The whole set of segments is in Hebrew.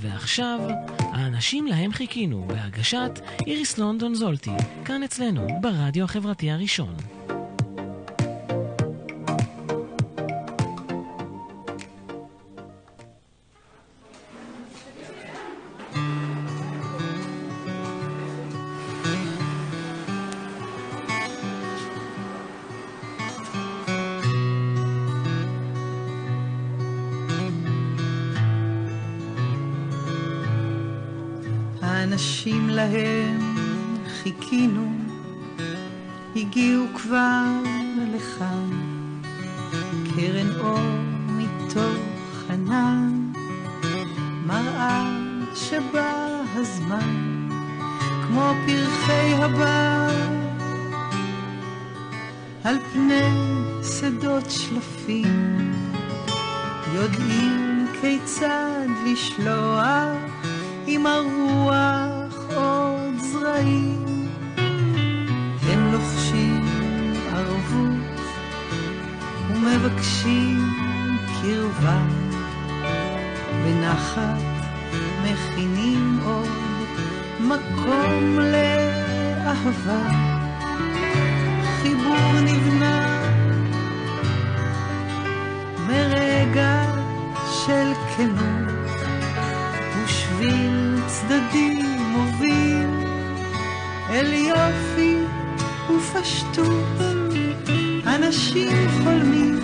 ועכשיו, האנשים להם חיכינו, בהגשת איריס לונדון זולטי, כאן אצלנו, ברדיו החברתי הראשון. האנשים של כנות. ושביל צדדי מוביל אל יופי ופשטות אנשים חולמים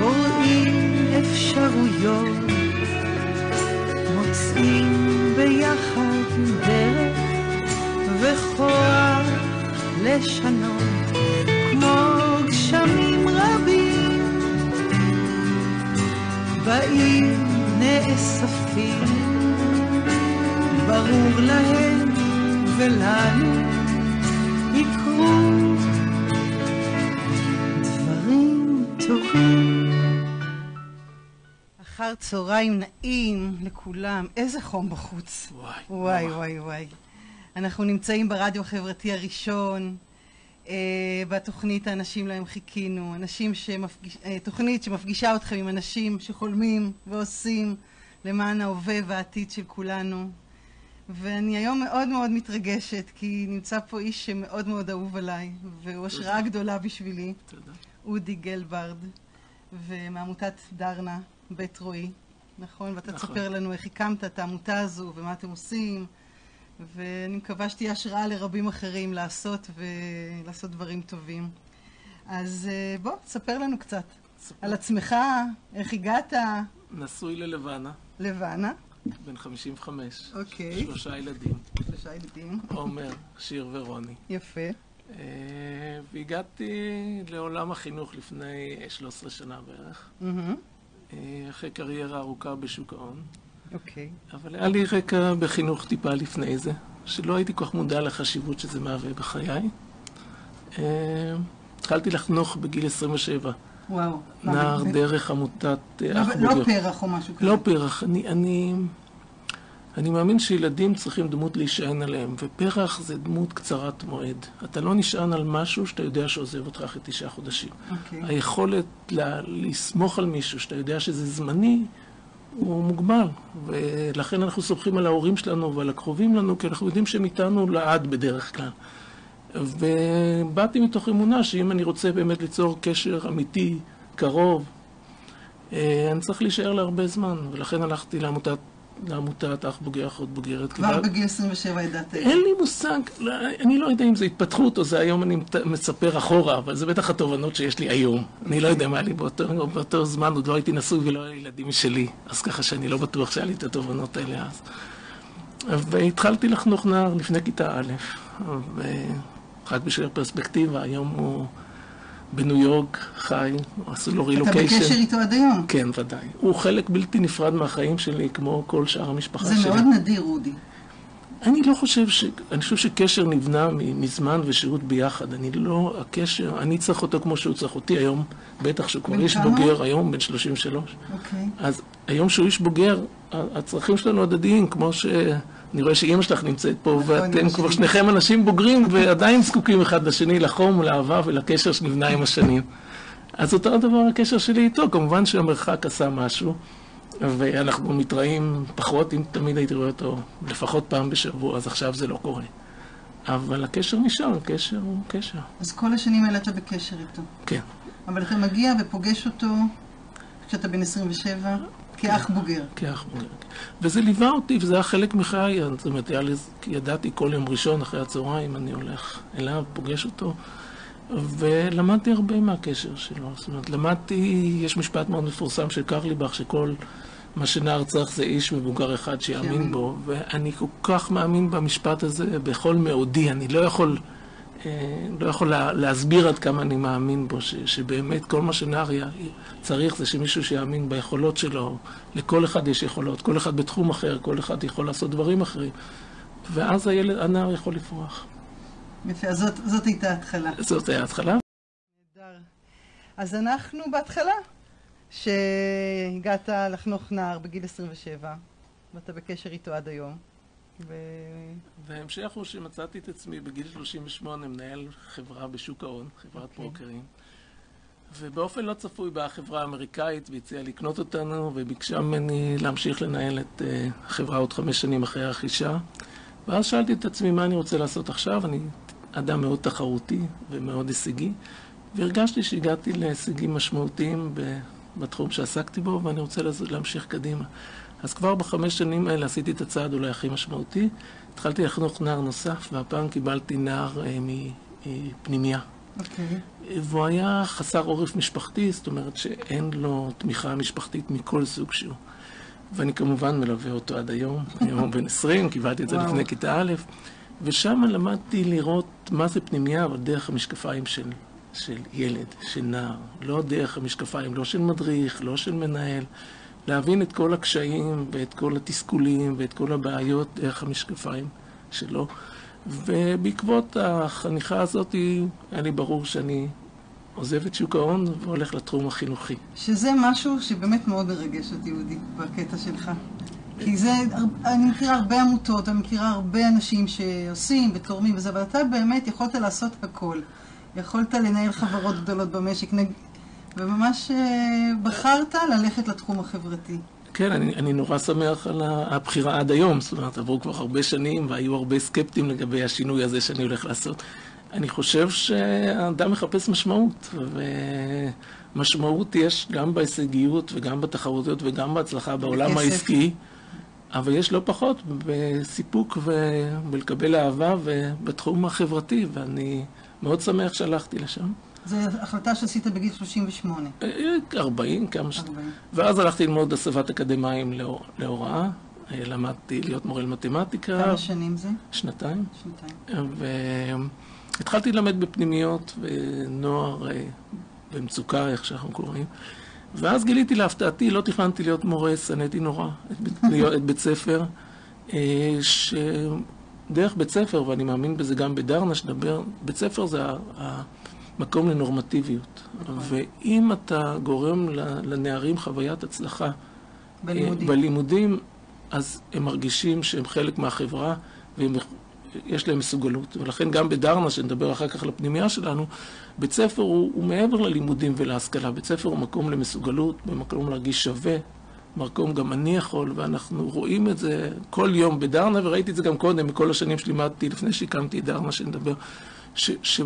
בוראים אפשרויות מוצאים ביחד דרך וכוח לשנות כמו גשמים באים נאספים, ברור להם ולנו יקרו דברים טובים. אחר צהריים נעים לכולם, איזה חום בחוץ. וואי, וואי. וואי, וואי. אנחנו נמצאים ברדיו החברתי הראשון, בתוכנית האנשים להם חיכינו, אנשים שמפגיש, אה, תוכנית שמפגישה אתכם עם אנשים שחולמים ועושים למען ההווה והעתיד של כולנו. ואני היום מאוד מאוד מתרגשת, כי נמצא פה איש שמאוד מאוד אהוב עליי, והוא השראה גדולה בשבילי, תודה. אודי גלברד, ומעמותת דרנה, בית רועי, נכון? ואתה נכון. תספר לנו איך הקמת את העמותה הזו, ומה אתם עושים, ואני מקווה שתהיה השראה לרבים אחרים לעשות ולעשות דברים טובים. אז אה, בוא, ספר לנו קצת על עצמך, איך הגעת, נשוי ללבנה, לבנה, בן 55. אוקיי. שלושה ילדים, שלושה ילדים, עומר, שיר ורוני. יפה, אה, והגעתי לעולם החינוך לפני 13 שנה בערך, אה, אחרי קריירה ארוכה בשוק ההון. אוקיי, אבל היה לי רקע בחינוך טיפה לפני זה, שלא הייתי כל כך מודע לחשיבות שזה מהווה בחיי. אה, התחלתי לחנוך בגיל 27, וואו. נער זה- דרך עמותת אה, לא- אח לא בוגר. פרח או משהו כזה. לא פרח, אני, אני, אני מאמין שילדים צריכים דמות להישען עליהם, ופרח זה דמות קצרת מועד. אתה לא נשען על משהו שאתה יודע שעוזב אותך אחרי תשעה חודשים. אוקיי. היכולת לה, לסמוך על מישהו שאתה יודע שזה זמני, הוא מוגבל. ולכן אנחנו סומכים על ההורים שלנו ועל הקרובים לנו, כי אנחנו יודעים שהם איתנו לעד בדרך כלל. ובאתי מתוך אמונה שאם אני רוצה באמת ליצור קשר אמיתי, קרוב, אה, אני צריך להישאר להרבה זמן, ולכן הלכתי לעמותת, לעמותת אח בוגר, אחות בוגרת. כבר בגיל 27 ידעת. אין לי מושג, לא, אני לא יודע אם זה התפתחות או זה היום אני מספר אחורה, אבל זה בטח התובנות שיש לי היום. אני לא יודע מה לי באותו, באותו זמן, עוד לא הייתי נשוי ולא היה לי ילדים משלי, אז ככה שאני לא בטוח שהיה לי את התובנות האלה אז. והתחלתי לחנוך נער לפני כיתה א', ורק בשביל הפרספקטיבה, היום הוא בניו יורק, חי, עשו לו אתה רילוקיישן. בקשר איתו עד היום. כן, ודאי. הוא חלק בלתי נפרד מהחיים שלי, כמו כל שאר המשפחה זה שלי. מאוד נדיר, אודי. אני לא חושב ש... אני חושב שקשר נבנה מזמן ושהות ביחד. אני לא... הקשר... אני צריך אותו כמו שהוא צריך אותי היום. בטח שהוא כבר איש? בוגר היום, בן 33. אוקיי. אז היום שהוא איש בוגר, הצרכים שלנו הדדיים, כמו ש... אני רואה שאימא שלך נמצאת פה, נכון, ואתם כבר. שניכם אנשים בוגרים, ועדיין זקוקים אחד לשני לחום, לאהבה ולקשר שנבנה עם השנים. אז אותו הדבר הקשר שלי איתו, כמובן שהמרחק עשה משהו, ואנחנו מתראים פחות, אם תמיד הייתי רואה אותו לפחות פעם בשבוע, אז עכשיו זה לא קורה. אבל הקשר נשאר, הקשר הוא קשר. אז כל השנים האלה אתה בקשר איתו. כן. אבל אתה מגיע ופוגש אותו כשאתה בן 27, כאח בוגר. כאח בוגר. וזה ליווה אותי, וזה היה חלק מחיי. זאת אומרת, לי, ידעתי כל יום ראשון אחרי הצהריים, אני הולך אליו, פוגש אותו, ולמדתי הרבה מהקשר שלו. זאת אומרת, למדתי, יש משפט מאוד מפורסם של קרליבך, שכל מה שנער צריך זה איש מבוגר אחד שיאמין. בו, ואני כל כך מאמין במשפט הזה בכל מאודי. אני לא יכול... לא יכול לה, להסביר עד כמה אני מאמין בו, ש, שבאמת כל מה שנער י- צריך זה שמישהו שיאמין ביכולות שלו. לכל אחד יש יכולות, כל אחד בתחום אחר, כל אחד יכול לעשות דברים אחרים. ואז הילד, הנער יכול לפרוח. יפה, אז זאת, זאת הייתה ההתחלה. זאת הייתה ההתחלה. נהדר. אז אנחנו בהתחלה, שהגעת לחנוך נער בגיל 27, ואתה בקשר איתו עד היום. וההמשך הוא שמצאתי את עצמי בגיל 38 מנהל חברה בשוק ההון, חברת אוקיי. ברוקרים. ובאופן לא צפוי באה חברה אמריקאית והציעה לקנות אותנו, וביקשה ממני להמשיך לנהל את אה, החברה עוד חמש שנים אחרי הרכישה. ואז שאלתי את עצמי מה אני רוצה לעשות עכשיו. אני אדם מאוד תחרותי ומאוד הישגי, והרגשתי שהגעתי להישגים משמעותיים בתחום שעסקתי בו, ואני רוצה להמשיך קדימה. אז כבר בחמש שנים האלה עשיתי את הצעד אולי הכי משמעותי. התחלתי לחנוך נער נוסף, והפעם קיבלתי נער אה, מפנימייה. אוקיי. והוא היה חסר עורף משפחתי, זאת אומרת שאין לו תמיכה משפחתית מכל סוג שהוא. ואני כמובן מלווה אותו עד היום, היום הוא בן 20, קיבלתי את זה. לפני כיתה א', ושם למדתי לראות מה זה פנימייה, אבל דרך המשקפיים של, של ילד, של נער. לא דרך המשקפיים, לא של מדריך, לא של מנהל. להבין את כל הקשיים ואת כל התסכולים ואת כל הבעיות דרך המשקפיים שלו. ובעקבות החניכה הזאת היה לי ברור שאני עוזב את שוק ההון והולך לתחום החינוכי. שזה משהו שבאמת מאוד מרגש אותי, אודי, בקטע שלך. כי זה, אני מכירה הרבה עמותות, אני מכירה הרבה אנשים שעושים ותורמים וזה, אבל אתה באמת יכולת לעשות הכל. יכולת לנהל חברות גדולות במשק, וממש אה, בחרת ללכת לתחום החברתי. כן, אני, אני נורא שמח על הבחירה עד היום. זאת אומרת, עברו כבר הרבה שנים והיו הרבה סקפטים לגבי השינוי הזה שאני הולך לעשות. אני חושב שהאדם מחפש משמעות, ומשמעות יש גם בהישגיות וגם בתחרותיות וגם בהצלחה בעולם בכסף. העסקי, אבל יש לא פחות בסיפוק ובלקבל אהבה ובתחום החברתי, ואני מאוד שמח שהלכתי לשם. זו החלטה שעשית בגיל 38. אה, 40, כמה ש... 40. ואז הלכתי ללמוד הסבת אקדמאים להור- להוראה. אה, למדתי להיות מורה למתמטיקה, כמה שנים זה? שנתיים. שנתיים. והתחלתי ללמד בפנימיות ונוער אה, במצוקה, איך שאנחנו קוראים. ואז גיליתי להפתעתי, לא תכננתי להיות מורה, שנאתי נורא את בית, את בית ספר, אה, שדרך בית ספר, ואני מאמין בזה גם בדרנה, שנדבר, בית ספר זה ה- המקום לנורמטיביות. ואם אתה גורם לנערים חוויית הצלחה בלימודים. אה, בלימודים, אז הם מרגישים שהם חלק מהחברה ויש להם מסוגלות. ולכן גם בדרנה, שנדבר אחר כך על הפנימייה שלנו, בית ספר הוא, הוא מעבר ללימודים ולהשכלה. בית ספר הוא מקום למסוגלות, במקום להרגיש שווה, מקום גם אני יכול, ואנחנו רואים את זה כל יום בדרנה, וראיתי את זה גם קודם, מכל השנים שלימדתי, לפני שהקמתי את דרנה, שנדבר, ש... ש...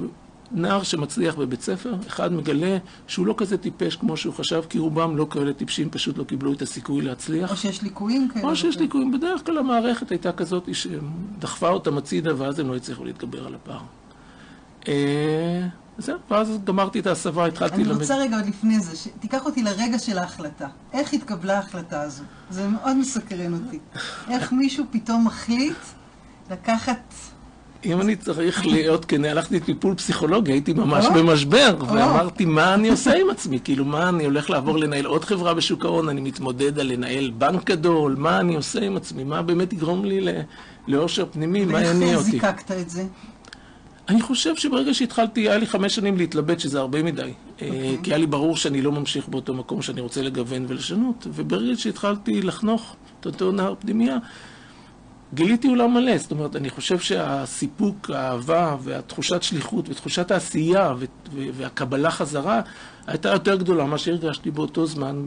נער שמצליח בבית ספר, אחד מגלה שהוא לא כזה טיפש כמו שהוא חשב, כי רובם לא כאלה טיפשים, פשוט לא קיבלו את הסיכוי להצליח. או שיש ליקויים כאלה. או שיש ליקויים. בדרך כלל המערכת הייתה כזאת שדחפה אותם הצידה, ואז הם לא הצליחו להתגבר על הפער. אה, זהו, ואז גמרתי את ההסבה, התחלתי אני ללמד. רוצה רגע עוד לפני זה, שתיקח אותי לרגע של ההחלטה. איך התקבלה ההחלטה הזו? זה מאוד מסקרן אותי. איך מישהו פתאום מחליט לקחת... אם אני צריך להיות כן, הלכתי לטיפול פסיכולוגי, הייתי ממש או. במשבר, או. ואמרתי, מה אני עושה עם עצמי? כאילו, מה, אני הולך לעבור לנהל עוד חברה בשוק ההון, אני מתמודד על לנהל בנק גדול, מה אני עושה עם עצמי? מה באמת יגרום לי לאושר פנימי? מה יניע ואיך אותי? זיקקת את זה? אני חושב שברגע שהתחלתי, היה לי חמש שנים להתלבט, שזה הרבה מדי. אוקיי. Okay. כי היה לי ברור שאני לא ממשיך באותו מקום שאני רוצה לגוון ולשנות. וברגע שהתחלתי לחנוך את אותו נהר פנימייה, גיליתי עולם מלא, זאת אומרת, אני חושב שהסיפוק, האהבה והתחושת שליחות ותחושת העשייה והקבלה חזרה הייתה יותר גדולה ממה שהרגשתי באותו זמן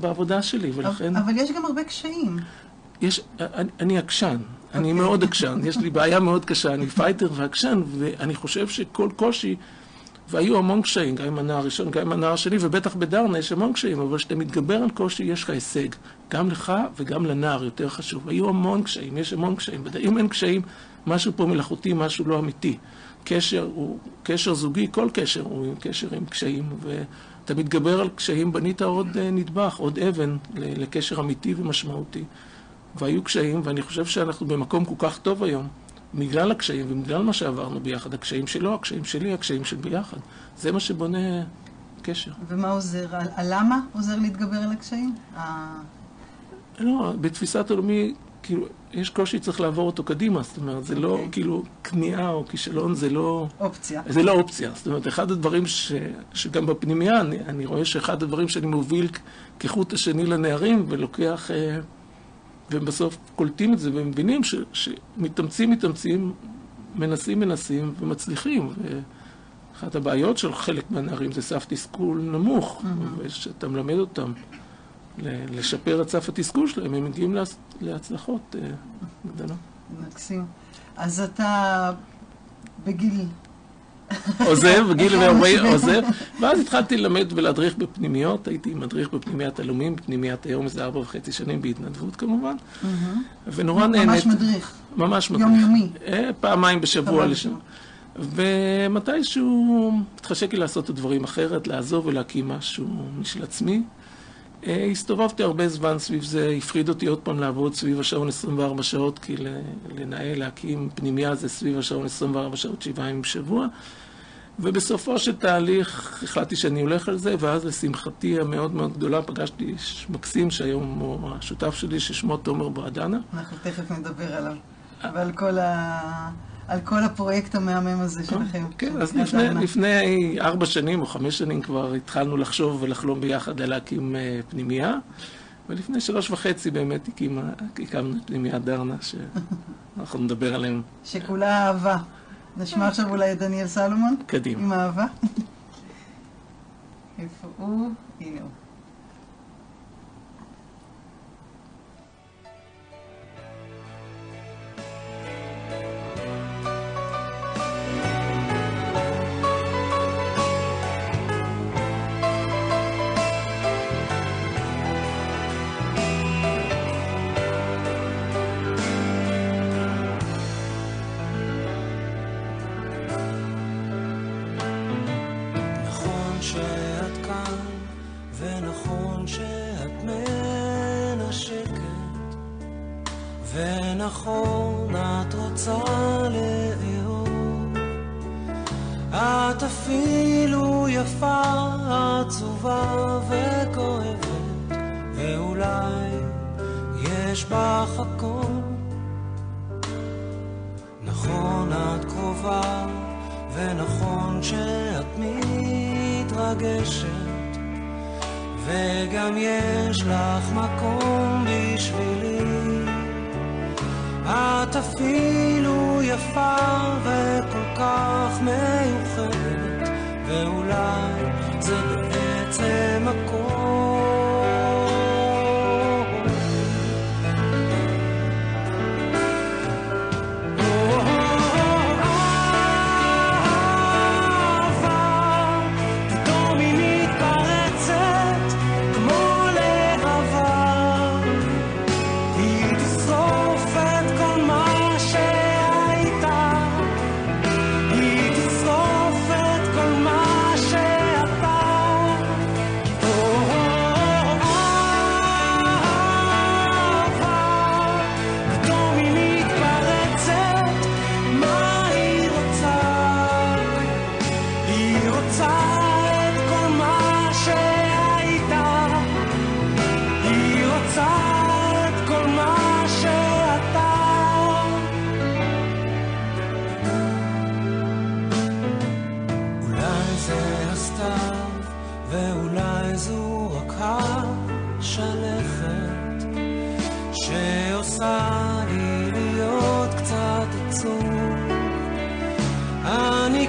בעבודה שלי, ולכן... אבל יש גם הרבה קשיים. יש, אני, אני עקשן, okay. אני אוקיי. מאוד עקשן, יש לי בעיה מאוד קשה, אני פייטר ועקשן, ואני חושב שכל קושי, והיו המון קשיים, גם עם הנער הראשון, גם עם הנער השני, ובטח בדארנא יש המון קשיים, אבל כשאתה מתגבר על קושי, יש לך הישג. גם לך וגם לנער, יותר חשוב. היו המון קשיים, יש המון קשיים. אם אין קשיים, משהו פה מלאכותי, משהו לא אמיתי. קשר הוא קשר זוגי, כל קשר הוא קשר עם קשיים, ואתה מתגבר על קשיים, בנית עוד אה, נדבך, עוד אבן לקשר אמיתי ומשמעותי. והיו קשיים, ואני חושב שאנחנו במקום כל כך טוב היום, בגלל הקשיים ובגלל מה שעברנו ביחד, הקשיים שלו, הקשיים שלי, הקשיים של ביחד. זה מה שבונה קשר. ומה עוזר? הלמה עוזר להתגבר על הקשיים? לא, בתפיסת עולמי, כאילו, יש קושי, צריך לעבור אותו קדימה. זאת אומרת, זה. לא, אוקיי. כאילו, כניעה או כישלון, זה לא... אופציה. זה לא אופציה. זאת אומרת, אחד הדברים ש, שגם בפנימייה, אני, אני רואה שאחד הדברים שאני מוביל כחוט השני לנערים, ולוקח... והם בסוף קולטים את זה ומבינים ש, שמתאמצים, מתאמצים, מנסים, מנסים ומצליחים. ואחת הבעיות של חלק מהנערים זה סף תסכול נמוך, mm-hmm. ושאתה מלמד אותם לשפר את סף התסכול שלהם, הם מגיעים להצ... להצלחות אה, גדולות. מקסים. אז אתה בגיל עוזב, בגיל 40 עוזב, ואז התחלתי ללמד ולהדריך בפנימיות, הייתי מדריך בפנימיית הלאומים, פנימיית היום איזה ארבע וחצי שנים בהתנדבות כמובן, ונורא נהנית. ממש מדריך. ממש מדריך. יומיומי. אה, פעמיים בשבוע לשם. ומתישהו התחשק לי לעשות את הדברים אחרת, לעזוב ולהקים משהו משל עצמי. אה, הסתובבתי הרבה זמן סביב זה, הפחיד אותי עוד פעם לעבוד סביב השעון 24 שעות, כי לנהל, להקים פנימייה זה סביב השעון 24 שעות, שבעה ימים בשבוע. ובסופו של תהליך החלטתי שאני הולך על זה, ואז לשמחתי המאוד מאוד גדולה פגשתי איש מקסים, שהיום הוא השותף שלי, ששמו תומר בועדנה. אנחנו תכף נדבר עליו, ועל כל ה... על כל הפרויקט המהמם הזה שלכם. כן, אז לפני, לפני ארבע שנים או חמש שנים כבר התחלנו לחשוב ולחלום ביחד על להקים אה, פנימייה, ולפני שלוש וחצי באמת הקימה, הקמנו את פנימיית דרנה, שאנחנו נדבר עליהם. שכולה אהבה. נשמע עכשיו אולי את דניאל סלומון? קדימה. עם אהבה. איפה הוא? הנה הוא. נכון את רוצה לאהוב. את אפילו יפה, עצובה וכואבת, ואולי יש בך הכל. נכון את קרובה, ונכון שאת מתרגשת, וגם יש לך מקום בשבילי. שעושה לי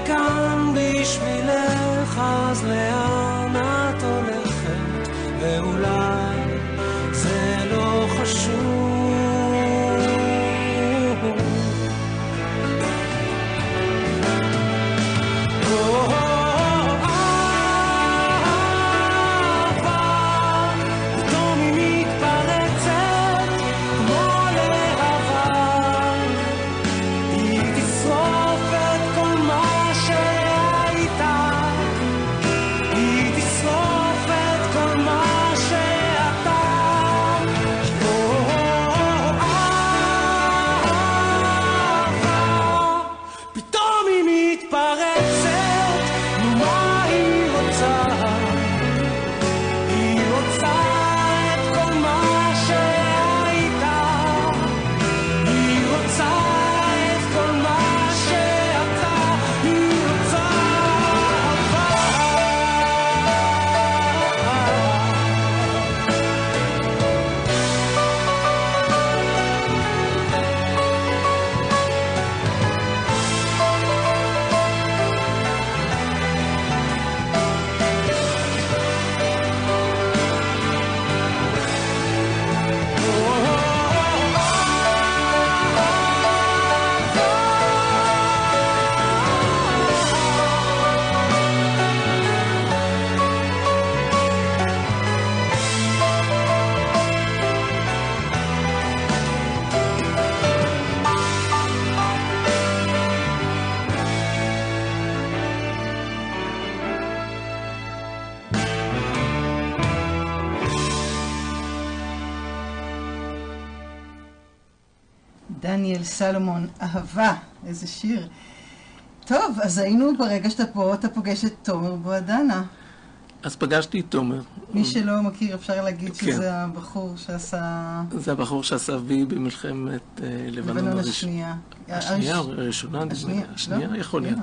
כאן בשבילך, סלומון, אהבה, איזה שיר. טוב, אז היינו ברגע שאתה פה, אתה פוגש את תומר בועדנה. אז פגשתי את תומר. מי שלא מכיר, אפשר להגיד כן. שזה הבחור שעשה... זה הבחור שעשה וי במלחמת אה, לבנון לבנון הראשונה. השנייה. השנייה הראש- או הראשונה? השנייה, השנייה לא? יכול להיות.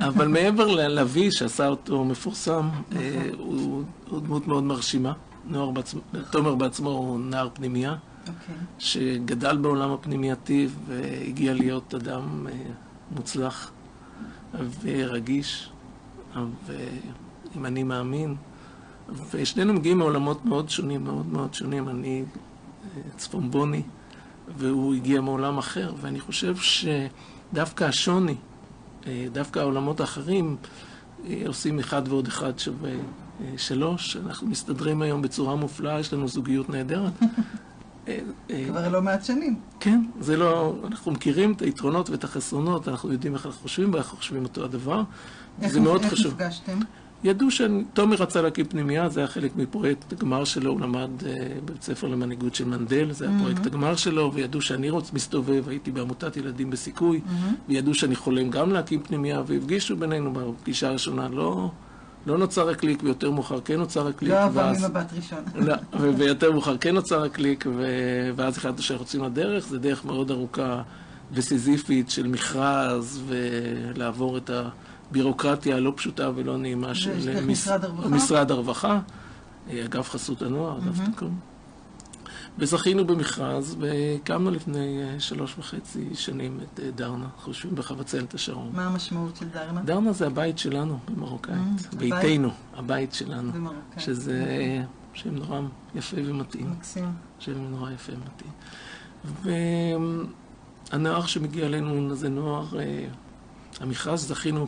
אבל מעבר ל- לוי שעשה אותו מפורסם, אה, הוא הוא דמות מאוד מרשימה. נוער בעצמו, תומר בעצמו הוא נער פנימייה, אוקיי. שגדל בעולם הפנימייתי והגיע להיות אדם אה, מוצלח ורגיש, ועם אני מאמין. ושנינו מגיעים מעולמות מאוד שונים, מאוד מאוד שונים. אני אה, צפונבוני, והוא הגיע מעולם אחר, ואני חושב שדווקא השוני, אה, דווקא העולמות האחרים, עושים אחד ועוד אחד שווה שלוש. אנחנו מסתדרים היום בצורה מופלאה, יש לנו זוגיות נהדרת. כבר לא מעט שנים. כן, זה לא... אנחנו מכירים את היתרונות ואת החסרונות, אנחנו יודעים איך אנחנו חושבים, ואנחנו חושבים אותו הדבר. איך זה מאוד איך חשוב. נפגשתם? ידעו שתומר רצה להקים פנימייה, זה היה חלק מפרויקט הגמר שלו, הוא למד אה, בבית ספר למנהיגות של מנדל, זה היה פרויקט הגמר שלו, וידעו שאני רוצ מסתובב, הייתי בעמותת ילדים בסיכוי, וידעו שאני חולם גם להקים פנימייה, והפגישו בינינו בפגישה הראשונה, לא, לא נוצר הקליק, ויותר מאוחר כן נוצר הקליק, לא עבר ממבט ראשון. לא, ויותר מאוחר כן נוצר הקליק, ואז החלטנו שאנחנו יוצאים לדרך, זו דרך מאוד ארוכה וסיזיפית של מכרז, ולעבור את הבירוקרטיה הלא פשוטה ולא נעימה של משרד הרווחה? אגף חסות הנוער, אגף תקום. וזכינו במכרז, והקמנו לפני אה, שלוש וחצי שנים את אה, דארנא, אנחנו יושבים בחבצלת השרון. מה המשמעות של דרנה? דרנה זה הבית שלנו במרוקאית, Mm, ביתנו, הבית שלנו, במרוקאית. שזה שם נורא יפה ומתאים. מקסים. שם נורא יפה ומתאים. והנוער שמגיע אלינו זה נוער, אה, המכרז זכינו,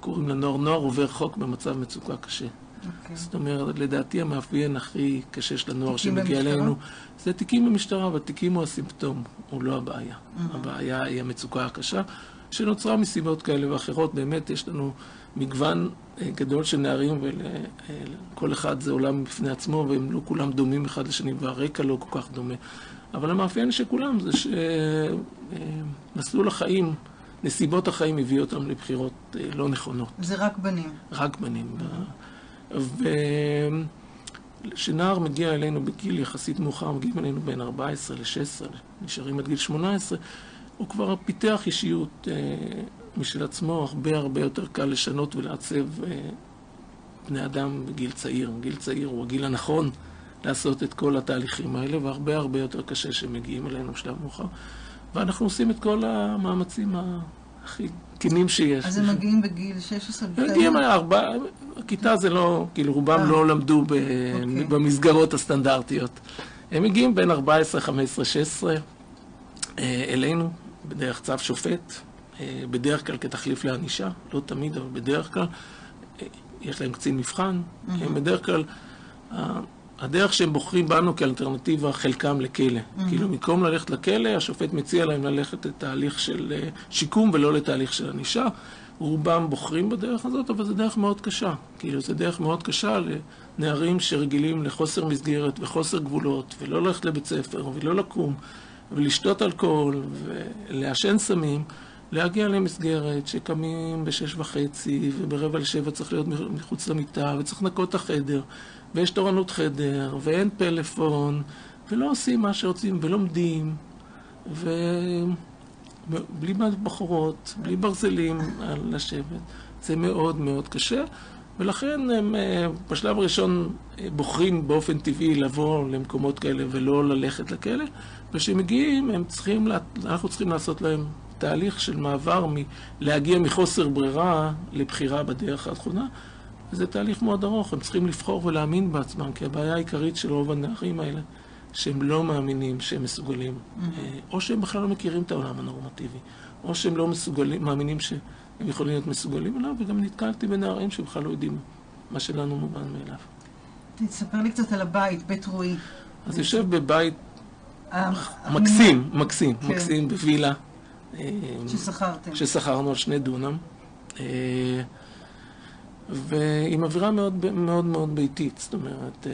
קוראים לנוער נוער עובר חוק במצב מצוקה קשה. אוקיי. זאת אומרת, לדעתי המאפיין הכי קשה של הנוער תיקים שמגיע במשטרה? אלינו, זה תיקים במשטרה, והתיקים הוא הסימפטום, הוא לא הבעיה. Mm-hmm. הבעיה היא המצוקה הקשה, שנוצרה מסיבות כאלה ואחרות. באמת, יש לנו מגוון אה, גדול של נערים, ולכל אחד זה עולם בפני עצמו, והם לא כולם דומים אחד לשני, והרקע לא כל כך דומה. אבל המאפיין של כולם זה שמסלול החיים, נסיבות החיים הביאו אותם לבחירות אה, לא נכונות. זה רק בנים. רק בנים. וכשנער מגיע אלינו בגיל יחסית מאוחר, מגיעים אלינו בין 14 ל-16, נשארים עד גיל 18, הוא כבר פיתח אישיות אה, משל עצמו, הרבה הרבה יותר קל לשנות ולעצב אה, בני אדם בגיל צעיר. גיל צעיר הוא הגיל הנכון לעשות את כל התהליכים האלה, והרבה הרבה יותר קשה שהם מגיעים אלינו בשלב מאוחר. ואנחנו עושים את כל המאמצים. הכי כנים שיש. אז הם מגיעים בגיל 16? הם מגיעים ארבע, הכיתה זה לא, כאילו רובם אה. לא למדו אוקיי. במסגרות הסטנדרטיות. הם מגיעים בין 14, 15, 16 אה, אלינו, בדרך צו שופט, אה, בדרך כלל כתחליף לענישה, לא תמיד, אבל בדרך כלל. אה, יש להם קצין מבחן, הם בדרך כלל, הדרך שהם בוחרים בנו כאלטרנטיבה, חלקם לכלא. כאילו, במקום ללכת לכלא, השופט מציע להם ללכת לתהליך של אה, שיקום ולא לתהליך של ענישה. רובם בוחרים בדרך הזאת, אבל זו דרך מאוד קשה. כאילו, זו דרך מאוד קשה לנערים שרגילים לחוסר מסגרת וחוסר גבולות, ולא ללכת לבית ספר, ולא לקום, ולשתות אלכוהול, ולעשן סמים, להגיע למסגרת שקמים בשש וחצי, וברבע לשבע צריך להיות מחוץ למיטה, וצריך לנקות את החדר, ויש תורנות חדר, ואין פלאפון, ולא עושים מה שרוצים, ולומדים, ו... בלי בחורות, בלי ברזלים לשבת. זה מאוד מאוד קשה, ולכן הם אה, בשלב הראשון אה, בוחרים באופן טבעי לבוא למקומות כאלה ולא ללכת לכלא, וכשהם מגיעים, הם צריכים, אנחנו צריכים לעשות להם תהליך של מעבר מלהגיע מחוסר ברירה לבחירה בדרך הנכונה. וזה תהליך מאוד ארוך, הם צריכים לבחור ולהאמין בעצמם, כי הבעיה העיקרית של רוב הנערים האלה, שהם לא מאמינים שהם מסוגלים, אה, או שהם בכלל לא מכירים את העולם הנורמטיבי, או שהם לא מסוגלים, מאמינים שהם יכולים להיות מסוגלים אליו, וגם נתקלתי בנערים שבכלל לא יודעים מה שלנו מובן מאליו. תספר לי קצת על הבית, בית רועי. אז יושב בבית ה- מקסים, מקסים, כן. מקסים, בווילה. אה, ששכרתם. ששכרנו על שני דונם. ועם אווירה מאוד מאוד מאוד ביתית, זאת אומרת, אה,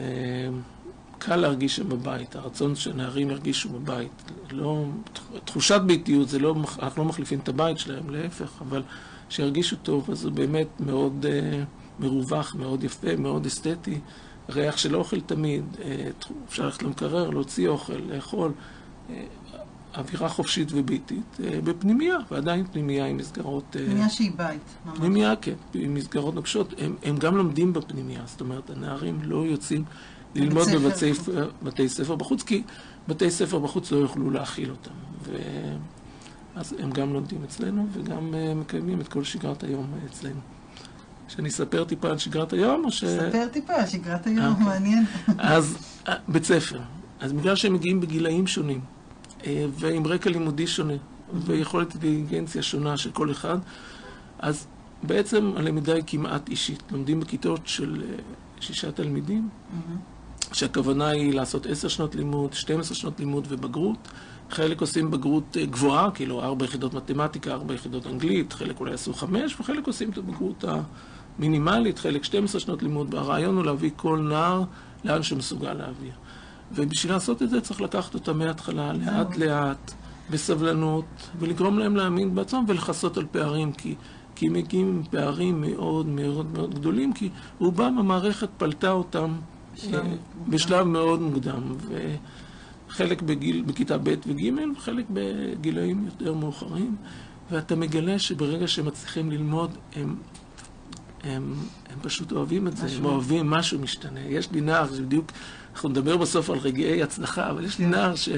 קל להרגיש שם בבית, הרצון שנערים ירגישו בבית. לא, תחושת ביתיות, זה לא, אנחנו לא מחליפים את הבית שלהם, להפך, אבל שירגישו טוב, אז זה באמת מאוד אה, מרווח, מאוד יפה, מאוד אסתטי. ריח של אוכל תמיד, אה, אפשר ללכת למקרר, להוציא אוכל, לאכול. אווירה חופשית וביתית, אה, בפנימייה, ועדיין פנימייה עם מסגרות... אה, פנימייה שהיא בית. ממש. פנימייה, כן, עם מסגרות נוקשות. הם, הם גם לומדים בפנימייה, זאת אומרת, הנערים לא יוצאים ללמוד ספר בבתי בחוץ. בתי ספר בחוץ, כי בתי ספר בחוץ לא יוכלו להכיל אותם. ו... אז הם גם לומדים אצלנו וגם אה, מקיימים את כל שגרת היום אצלנו. שאני אספר טיפה על שגרת היום, או ש... ספר טיפה על שגרת היום, אוקיי. מעניין. אז בית ספר. אז בגלל שהם מגיעים בגילאים שונים, ועם רקע לימודי שונה, ויכולת אינטליגנציה שונה של כל אחד, אז בעצם הלמידה היא כמעט אישית. לומדים בכיתות של אה, שישה תלמידים, שהכוונה היא לעשות עשר שנות לימוד, 12 שנות לימוד ובגרות. חלק עושים בגרות אה, גבוהה, כאילו ארבע יחידות מתמטיקה, ארבע יחידות אנגלית, חלק אולי עשו חמש, וחלק עושים את הבגרות המינימלית, חלק 12 שנות לימוד. והרעיון הוא להביא כל נער לאן שמסוגל להעביר. ובשביל לעשות את זה צריך לקחת אותם מההתחלה, לאט לאט, בסבלנות, ולגרום להם להאמין בעצמם ולכסות על פערים, כי, כי הם מגיעים עם פערים מאוד מאוד מאוד גדולים, כי רובם המערכת פלטה אותם בשלב אה, מוקדם. בשלב מאוד מוקדם, וחלק בגיל, בכיתה ב' וג' וחלק בגילאים יותר מאוחרים, ואתה מגלה שברגע שהם מצליחים ללמוד, הם, הם, הם פשוט אוהבים את זה, הם משהו. אוהבים, משהו משתנה. יש לי נער שבדיוק, אנחנו נדבר בסוף על רגעי הצלחה, אבל יש לי כן. נער ש...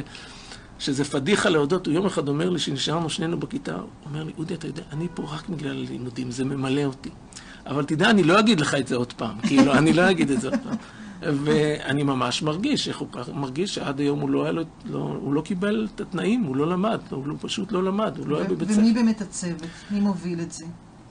שזה פדיחה להודות, הוא יום אחד אומר לי, שנשארנו שנינו בכיתה, הוא אומר לי, אודי, אתה יודע, אני פה רק בגלל הלימודים, זה ממלא אותי. אבל תדע, אני לא אגיד לך את זה עוד פעם, כאילו, אני לא אגיד את זה עוד פעם. ואני ממש מרגיש, איך הוא פ- מרגיש שעד היום הוא לא, היה לו, לא, הוא לא קיבל את התנאים, הוא לא למד, הוא לא, פשוט לא למד, הוא לא היה ו- בבית ספר. ומי באמת הצוות? מי מוביל את זה?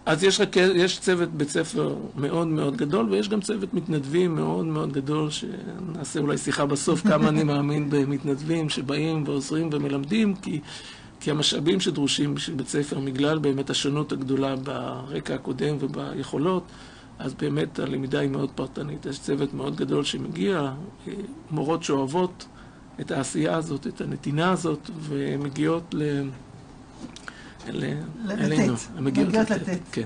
אז יש, רק, יש צוות בית ספר מאוד מאוד גדול, ויש גם צוות מתנדבים מאוד מאוד גדול, שנעשה אולי שיחה בסוף כמה אני מאמין במתנדבים שבאים ועוזרים ומלמדים, כי, כי המשאבים שדרושים בשביל בית ספר, בגלל באמת השונות הגדולה ברקע הקודם וביכולות, אז באמת הלמידה היא מאוד פרטנית. יש צוות מאוד גדול שמגיע, אה, מורות שאוהבות את העשייה הזאת, את הנתינה הזאת, ומגיעות ל... אלינו. מגיעות לתת. כן.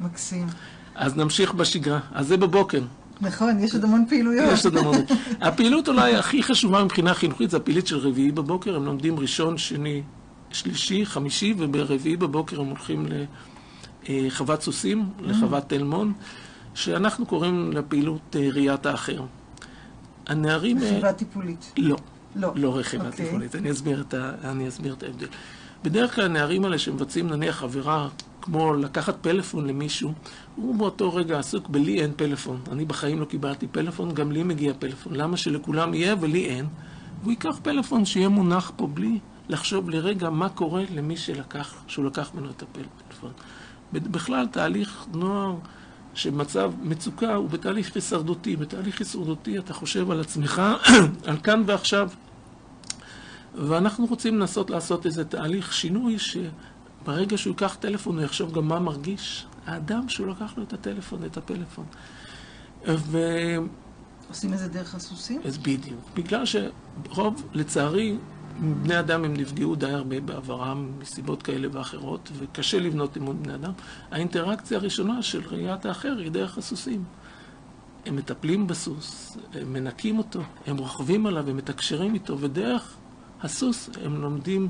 מקסים. אז נמשיך בשגרה. אז זה בבוקר. נכון, יש עוד המון פעילויות. יש עוד המון. הפעילות אולי הכי חשובה מבחינה חינוכית זה הפעילות של רביעי בבוקר. הם לומדים ראשון, שני, שלישי, חמישי, וברביעי בבוקר הם הולכים לחוות סוסים, לחוות תל מון, שאנחנו קוראים לפעילות אה, ראיית האחר. הנערים... אה, רכיבה טיפולית. לא. לא. לא רכיבה אוקיי. ה- אני אסביר את ההבדל. בדרך כלל הנערים האלה שמבצעים נניח עבירה כמו לקחת פלאפון למישהו, הוא באותו רגע עסוק בלי אין פלאפון. אני בחיים לא קיבלתי פלאפון, גם לי מגיע פלאפון. למה שלכולם יהיה ולי אין? והוא ייקח פלאפון שיהיה מונח פה בלי לחשוב לרגע מה קורה למי שלקח, שהוא לקח ממנו את הפלאפון. בכלל, תהליך נוער שמצב מצוקה הוא בתהליך הישרדותי. בתהליך הישרדותי אתה חושב על עצמך, על כאן ועכשיו. ואנחנו רוצים לנסות לעשות איזה תהליך שינוי שברגע שהוא ייקח טלפון הוא יחשוב גם מה מרגיש האדם שהוא לקח לו את הטלפון, את הפלאפון. ו... עושים את זה דרך הסוסים? אז בדיוק. בגלל שרוב, לצערי, בני אדם הם נפגעו די הרבה בעברם מסיבות כאלה ואחרות, וקשה לבנות אמון בני אדם. האינטראקציה הראשונה של ראיית האחר היא דרך הסוסים. הם מטפלים בסוס, הם מנקים אותו, הם רוכבים עליו, הם מתקשרים איתו, ודרך הסוס הם לומדים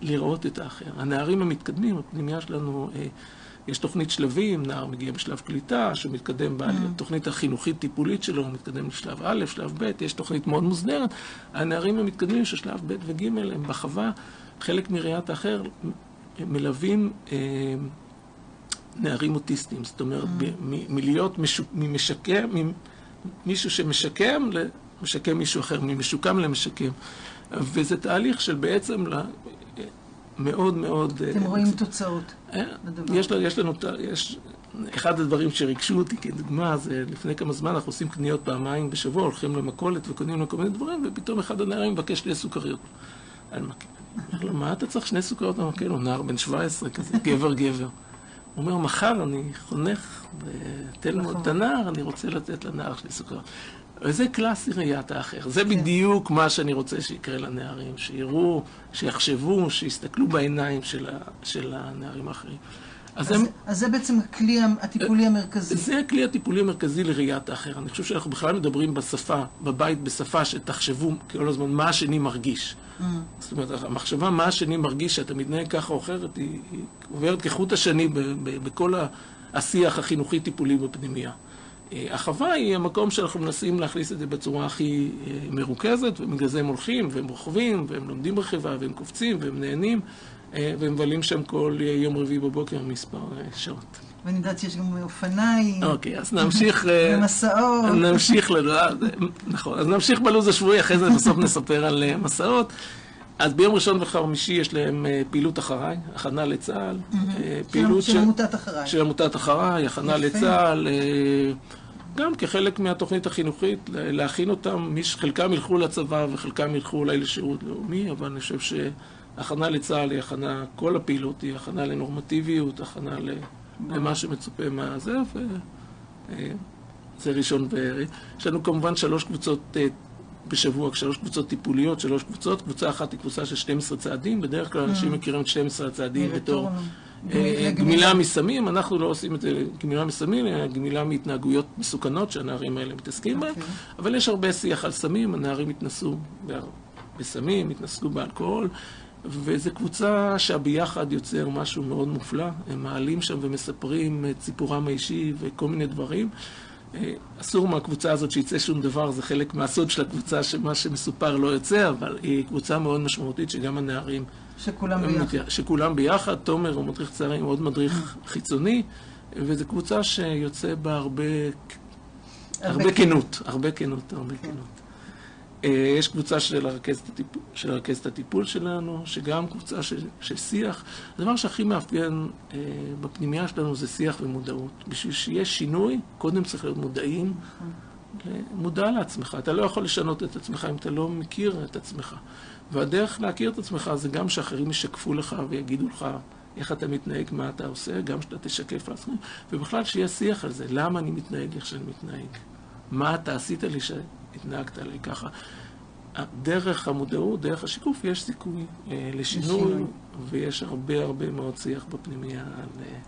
לראות את האחר. הנערים המתקדמים, הפנימייה שלנו, אה, יש תוכנית שלבים, נער מגיע בשלב קליטה, שהוא מתקדם בתוכנית mm. החינוכית-טיפולית שלו, הוא מתקדם לשלב א', שלב ב', יש תוכנית מאוד מוסדרת. הנערים המתקדמים של שלב ב' וג' הם בחווה, חלק מראיית האחר, מלווים אה, נערים אוטיסטים. זאת אומרת, mm. מלהיות ממשקם, מישהו שמשקם, למשקם מישהו אחר, ממשוקם למשקם. וזה תהליך של בעצם מאוד מאוד... אתם אה, רואים תוצאות. אה, יש, יש לנו, יש, אחד הדברים שריגשו אותי כדוגמה זה לפני כמה זמן אנחנו עושים קניות פעמיים בשבוע, הולכים למכולת וקונים לו כל מיני דברים, ופתאום אחד הנערים מבקש לי סוכריות. אני אומר לו, מה אתה צריך שני סוכריות למקל? הוא נער בן 17 כזה, גבר גבר. הוא אומר, מחר אני חונך בתלמוד נכון. הנער, אני רוצה לתת לנער שלי סוכריות. וזה קלאסי ראיית האחר. זה כן. בדיוק מה שאני רוצה שיקרה לנערים, שיראו, שיחשבו, שיסתכלו בעיניים של, ה, של הנערים האחרים. אז, אז, הם, אז זה בעצם הכלי הטיפולי המרכזי. זה הכלי הטיפולי המרכזי לראיית האחר. אני חושב שאנחנו בכלל מדברים בשפה, בבית בשפה שתחשבו כל הזמן מה השני מרגיש. Mm. זאת אומרת, המחשבה מה השני מרגיש, שאתה מתנהג ככה או אחרת, היא, היא עוברת כחוט השני בכל השיח החינוכי-טיפולי בפנימייה. אה, החווה היא המקום שאנחנו מנסים להכניס את זה בצורה הכי אה, מרוכזת, ובגלל זה הם הולכים, והם רוכבים, והם לומדים רכיבה, והם קופצים, והם נהנים, אה, והם מבלים שם כל יום רביעי בבוקר מספר שעות. ואני יודעת שיש גם אופניים. אוקיי, אז נמשיך... ומסעות. נמשיך, נכון, אז נמשיך בלו"ז השבועי, אחרי זה בסוף נספר על מסעות. אז ביום ראשון וחמישי יש להם פעילות אחריי, הכנה לצה"ל. פעילות של עמותת אחריי. של עמותת אחריי, הכנה לצה"ל. גם כחלק מהתוכנית החינוכית, להכין אותם, חלקם ילכו לצבא וחלקם ילכו אולי לשירות לאומי, אבל אני חושב שהכנה לצה"ל היא הכנה, כל הפעילות היא הכנה לנורמטיביות, הכנה למה שמצופה מהזה, וזה ראשון וערי. יש לנו כמובן שלוש קבוצות אה, בשבוע, שלוש קבוצות טיפוליות, שלוש קבוצות. קבוצה אחת היא קבוצה של 12 צעדים, בדרך כלל אנשים mm. מכירים את 12 הצעדים בתור... אה, גמילה מסמים, אנחנו לא עושים את זה גמילה מסמים, אלא גמילה מהתנהגויות מסוכנות שהנערים האלה מתעסקים בהן, אוקיי. אבל יש הרבה שיח על סמים, הנערים התנסו בסמים, התנסו באלכוהול, וזו קבוצה שהביחד יוצר משהו מאוד מופלא, הם מעלים שם ומספרים את סיפורם האישי וכל מיני דברים. אה, אסור מהקבוצה הזאת שיצא שום דבר, זה חלק מהסוד של הקבוצה, שמה שמסופר לא יוצא, אבל היא קבוצה מאוד משמעותית שגם הנערים שכולם ביחד. שכולם ביחד, תומר הוא מדריך צערים, עוד מדריך חיצוני, וזו קבוצה שיוצא בה הרבה, הרבה כנות, הרבה כנות, הרבה כן. כנות. אה, יש קבוצה של לרכז, הטיפול, של לרכז את הטיפול שלנו, שגם קבוצה של, של שיח. הדבר שהכי מאפיין אה, בפנימייה שלנו זה שיח ומודעות. בשביל שיהיה שינוי, קודם צריך להיות מודעים. מודע לעצמך. אתה לא יכול לשנות את עצמך אם אתה לא מכיר את עצמך. והדרך להכיר את עצמך זה גם שאחרים ישקפו לך ויגידו לך איך אתה מתנהג, מה אתה עושה, גם שאתה תשקף לעצמך, ובכלל שיהיה שיח על זה, למה אני מתנהג איך שאני מתנהג, מה אתה עשית לי שהתנהגת עלי ככה. דרך המודעות, דרך השיקוף, יש סיכוי אה, לשינוי, ויש הרבה הרבה מאוד שיח בפנימייה על... אה,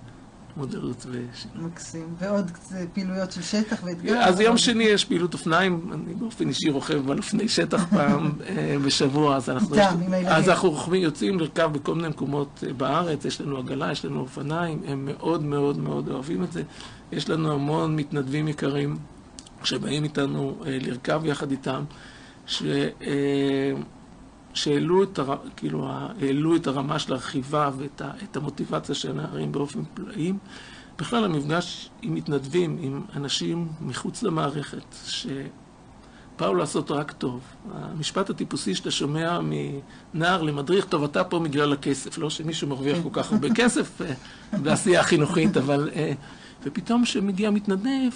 מודעות ושינוי. מקסים. ועוד פעילויות של שטח ואתגר. אז יום שני יש פעילות אופניים, אני באופן אישי רוכב על אופני שטח פעם אה, בשבוע, אז אנחנו... איתם, עם הילדים. אז אנחנו רוכבים, יוצאים לרכב בכל מיני מקומות אה, בארץ, יש לנו עגלה, יש לנו אופניים, הם מאוד מאוד מאוד אוהבים את זה. יש לנו המון מתנדבים יקרים שבאים איתנו אה, לרכב יחד איתם, ש... שהעלו את, הר... כאילו, את הרמה של הרכיבה ואת ה... את המוטיבציה של הנערים באופן פלאים. בכלל המפגש עם מתנדבים, עם אנשים מחוץ למערכת, שבאו לעשות רק טוב. המשפט הטיפוסי שאתה שומע מנער למדריך, טוב, אתה פה בגלל הכסף, לא שמישהו מרוויח כל כך הרבה כסף אה, בעשייה החינוכית, אבל... אה, ופתאום כשמגיע מתנדב,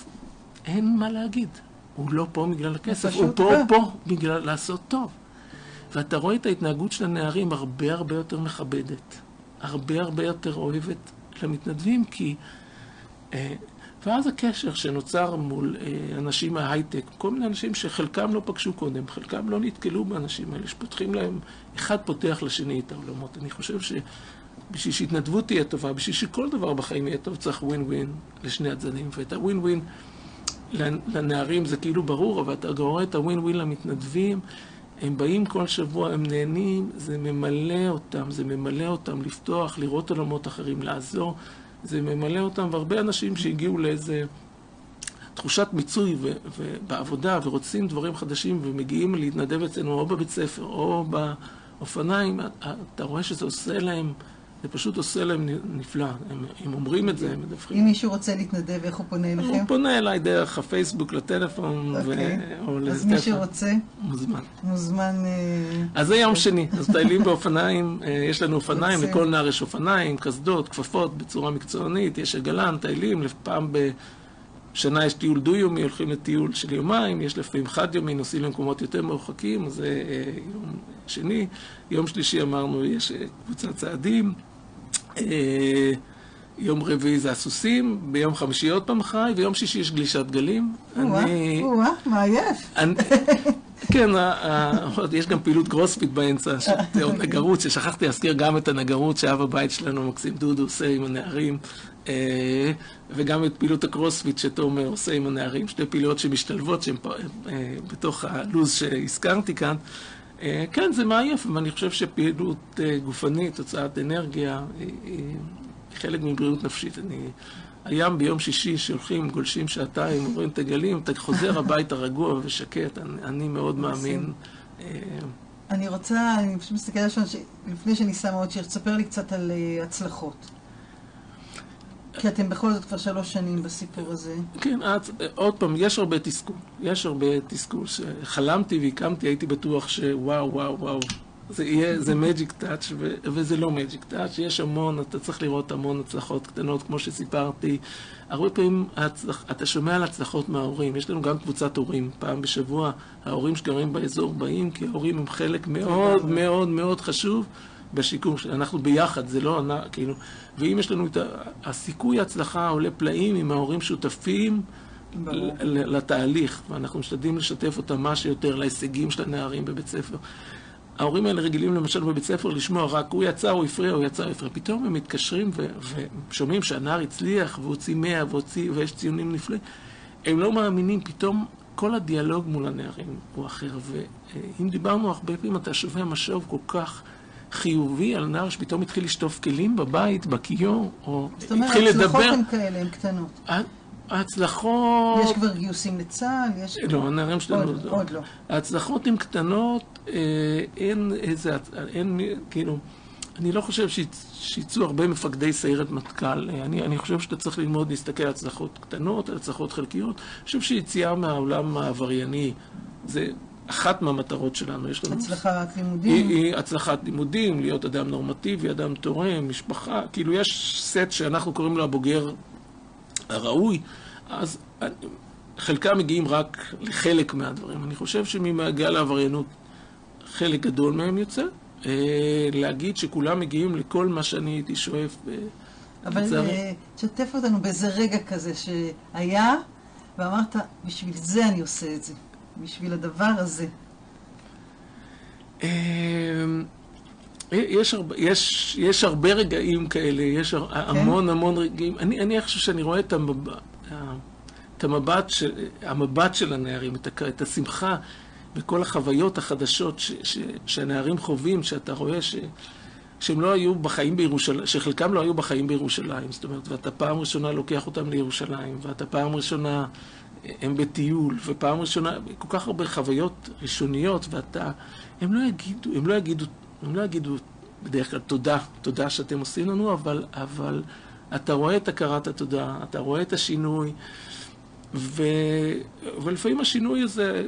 אין מה להגיד. הוא לא פה בגלל הכסף, הוא פה, פה בגלל לעשות טוב. ואתה רואה את ההתנהגות של הנערים הרבה הרבה יותר מכבדת, הרבה הרבה יותר אוהבת למתנדבים, כי... אה, ואז הקשר שנוצר מול אה, אנשים מההייטק, כל מיני אנשים שחלקם לא פגשו קודם, חלקם לא נתקלו באנשים האלה, שפותחים להם, אחד פותח לשני את העולמות. אני חושב שבשביל שהתנדבות תהיה טובה, בשביל שכל דבר בחיים יהיה טוב, צריך ווין ווין לשני הצדדים. ואת הווין ווין לנערים זה כאילו ברור, אבל אתה רואה את הווין ווין למתנדבים. הם באים כל שבוע, הם נהנים, זה ממלא אותם, זה ממלא אותם לפתוח, לראות עולמות אחרים, לעזור, זה ממלא אותם, והרבה אנשים שהגיעו לאיזה תחושת מיצוי ו- בעבודה ורוצים דברים חדשים ומגיעים להתנדב אצלנו או בבית ספר או באופניים, אתה רואה שזה עושה להם... זה פשוט עושה להם נפלא. הם, הם אומרים את זה, הם מדווחים. אם מישהו רוצה להתנדב, איך הוא פונה אליכם? הוא פונה אליי דרך הפייסבוק, לטלפון, אוקיי. ו... או אז מי שרוצה, מוזמן. מוזמן... אה, אז זה יום שני, אז טיילים באופניים, אה, יש לנו אופניים. לכל נער יש אופניים, קסדות, כפפות, בצורה מקצוענית, יש עגלן, טיילים, פעם בשנה יש טיול דו-יומי, הולכים לטיול של יומיים, יש לפעמים חד-יומי, נוסעים למקומות יותר מרוחקים, זה אה, יום שני. יום שלישי אמרנו, יש קבוצת צעדים. אה, יום רביעי זה הסוסים, ביום חמישי עוד פעם חי, ויום שישי יש גלישת גלים. אני- או-אה, או-אה, מעייף. כן, ה- ה- יש גם פעילות קרוספיט באמצע, עוד נגרות, ששכחתי להזכיר גם את הנגרות שאב הבית שלנו, מקסים דודו, עושה עם הנערים, אה, וגם את פעילות הקרוספיט שתומר עושה עם הנערים, שתי פעילויות שמשתלבות שהן אה, בתוך הלו"ז שהזכרתי כאן. אה, כן, זה מעייף, אבל אני חושב שפעילות אה, גופנית, הוצאת אנרגיה, היא היא חלק מבריאות נפשית. אני... הים ביום שישי שהולכים, גולשים שעתיים, רואים את הגלים, אתה חוזר הביתה רגוע ושקט, אני, אני מאוד מאמין. אה, אני רוצה, אני פשוט מסתכלת על השעון, ש- לפני שאני שמה עוד שיר, תספר לי קצת על אה, הצלחות. כי אתם בכל זאת כבר שלוש שנים בסיפור הזה. כן, את, עוד פעם, יש הרבה תסכול. יש הרבה תסכול. שחלמתי והקמתי, הייתי בטוח שוואו, וואו, וואו. זה יהיה, זה מג'יק טאץ', וזה לא מג'יק טאץ', יש המון, אתה צריך לראות המון הצלחות קטנות, כמו שסיפרתי. הרבה פעמים ההצלח, אתה שומע על הצלחות מההורים, יש לנו גם קבוצת הורים, פעם בשבוע ההורים שגרים באזור באים, כי ההורים הם חלק מאוד מאוד מאוד חשוב בשיקום, אנחנו ביחד, זה לא, כאילו, ואם יש לנו את הסיכוי ההצלחה עולה פלאים אם ההורים שותפים לתהליך, ואנחנו משתדלים לשתף אותם מה שיותר להישגים של הנערים בבית ספר. ההורים האלה רגילים למשל בבית ספר לשמוע רק הוא יצא, הוא הפריע, הוא יצא, הוא הפריע. פתאום הם מתקשרים ושומעים שהנער הצליח והוציא מאה והוציא, ויש ציונים נפלאים. הם לא מאמינים, פתאום כל הדיאלוג מול הנערים הוא אחר. ואם דיברנו הרבה פעמים, אתה שומע משוב כל כך חיובי על נער שפתאום התחיל לשטוף כלים בבית, בכיור, או זאת אומרת, התחיל ההצלחות לדבר. הן כאלה, הן קטנות. ההצלחות... יש כבר גיוסים לצה"ל, יש... לא, הנערים שלנו עוד- עוד לא. ההצלחות הן קטנות, אה, אין איזה, אין, כאילו, אני לא חושב שיצ- שיצאו הרבה מפקדי סיירת מטכ"ל. אה, אני, אני חושב שאתה צריך ללמוד להסתכל על הצלחות קטנות, על הצלחות חלקיות. אני חושב שיציאה מהעולם העברייני זה אחת מהמטרות שלנו. יש לנו... הצלחת היא, לימודים. היא הצלחת לימודים, להיות אדם נורמטיבי, אדם תורם, משפחה, כאילו יש סט שאנחנו קוראים לו הבוגר הראוי, אז חלקם מגיעים רק לחלק מהדברים. אני חושב שממעגל העבריינות חלק גדול מהם יוצא. אה, להגיד שכולם מגיעים לכל מה שאני הייתי שואף, אה, אבל. אה, תשתף אותנו באיזה רגע כזה שהיה, ואמרת, בשביל זה אני עושה את זה. בשביל הדבר הזה. אה, יש הרבה, יש, יש הרבה רגעים כאלה, יש הר- המון המון רגעים. אני, אני חושב שאני רואה את המבט, את המבט, של, המבט של הנערים, את, את השמחה וכל החוויות החדשות ש, ש, שהנערים חווים, שאתה רואה ש, שהם לא היו בחיים בירושלים, שחלקם לא היו בחיים בירושלים. זאת אומרת, ואתה פעם ראשונה לוקח אותם לירושלים, ואתה פעם ראשונה הם בטיול, ופעם ראשונה, כל כך הרבה חוויות ראשוניות, ואתה, הם לא יגידו, הם לא יגידו, הם לא יגידו בדרך כלל תודה, תודה שאתם עושים לנו, אבל, אבל אתה רואה את הכרת התודה, אתה רואה את השינוי, ו, ולפעמים השינוי הזה,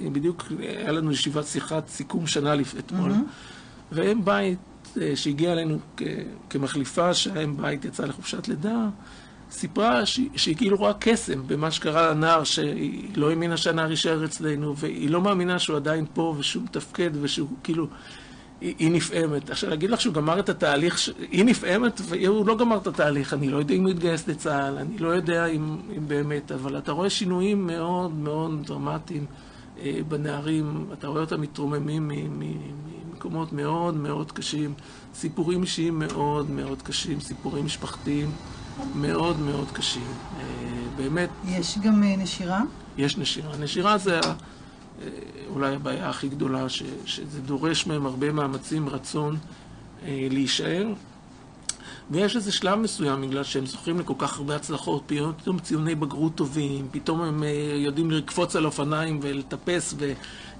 בדיוק היה לנו ישיבת שיחת סיכום שנה אתמול, mm-hmm. והם בית אה, שהגיע אלינו כ, כמחליפה, שהאם בית יצא לחופשת לידה, סיפרה שהיא, שהיא כאילו רואה קסם במה שקרה לנער, שהיא לא האמינה שהנער יישאר אצלנו, והיא לא מאמינה שהוא עדיין פה ושהוא מתפקד ושהוא כאילו... היא, היא נפעמת. עכשיו, להגיד לך שהוא גמר את התהליך, ש... היא נפעמת והוא לא גמר את התהליך. אני לא יודע אם הוא יתגייס לצה"ל, אני לא יודע אם, אם באמת, אבל אתה רואה שינויים מאוד מאוד דרמטיים אה, בנערים, אתה רואה אותם מתרוממים ממקומות מאוד מאוד קשים, סיפורים אישיים מאוד מאוד קשים, סיפורים משפחתיים. מאוד מאוד קשים. אה, באמת... יש גם אה, נשירה? יש נשירה. נשירה זה אה, אולי הבעיה הכי גדולה, ש, שזה דורש מהם הרבה מאמצים, רצון להישאר. ויש איזה שלב מסוים, בגלל שהם זוכים לכל כך הרבה הצלחות, פתאום ציוני בגרות טובים, פתאום הם יודעים לקפוץ על אופניים ולטפס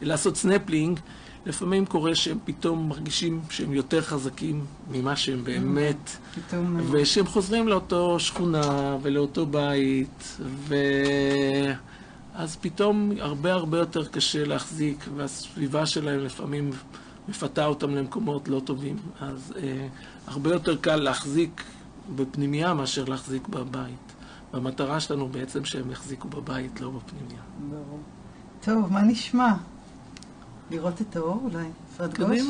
ולעשות סנפלינג. לפעמים קורה שהם פתאום מרגישים שהם יותר חזקים ממה שהם באמת, פתאום... ושהם חוזרים לאותו שכונה ולאותו בית, ואז פתאום הרבה הרבה יותר קשה להחזיק, והסביבה שלהם לפעמים מפתה אותם למקומות לא טובים. אז אה, הרבה יותר קל להחזיק בפנימייה מאשר להחזיק בבית. והמטרה שלנו בעצם שהם יחזיקו בבית, לא בפנימייה. ברור. טוב, מה נשמע? לראות את האור אולי, אפרת גוש?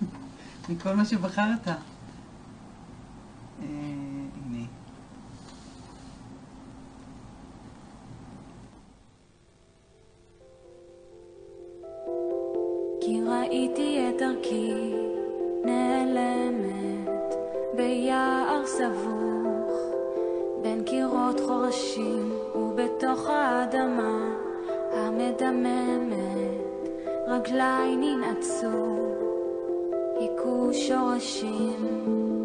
מכל מה שבחרת. אה, הנה. כי ראיתי את דרכי נעלמת ביער סבוך בין קירות חורשים ובתוך האדמה המדממת רגליי ננעצו, היכו שורשים.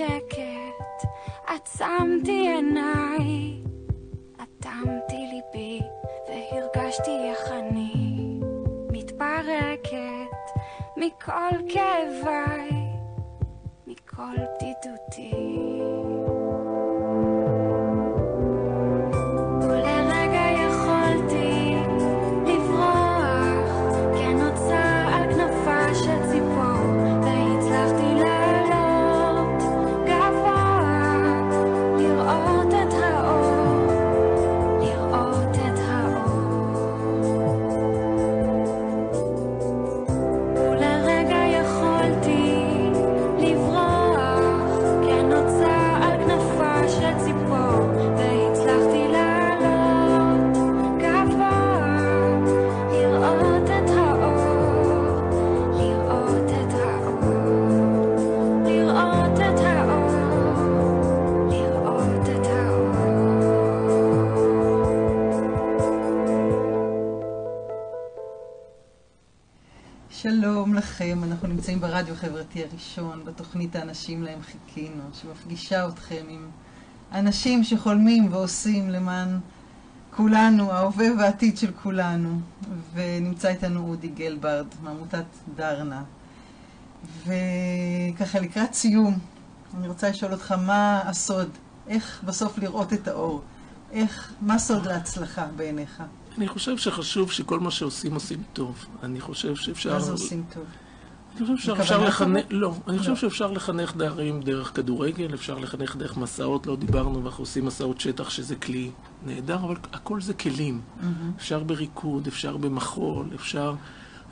בשקט, עצמתי עיניי, אטמתי ליבי והרגשתי איך אני מתפרקת מכל כאביי, מכל בדידותי. נמצאים ברדיו החברתי הראשון, בתוכנית האנשים להם חיכינו, שמפגישה אתכם עם אנשים שחולמים ועושים למען כולנו, ההווה והעתיד של כולנו. ונמצא איתנו אודי גלברד מעמותת דרנה. וככה לקראת סיום, אני רוצה לשאול אותך מה הסוד, איך בסוף לראות את האור, איך, מה סוד להצלחה בעיניך? אני חושב שחשוב שכל מה שעושים עושים טוב. אני חושב שאפשר... מה זה עושים טוב? אני חושב שאפשר לחנך? לא, אני חושב לא. שאפשר לחנך נערים דרך כדורגל, אפשר לחנך דרך מסעות, לא דיברנו, ואנחנו עושים מסעות שטח שזה כלי נהדר, אבל הכל זה כלים. אפשר בריקוד, אפשר במחול, אפשר...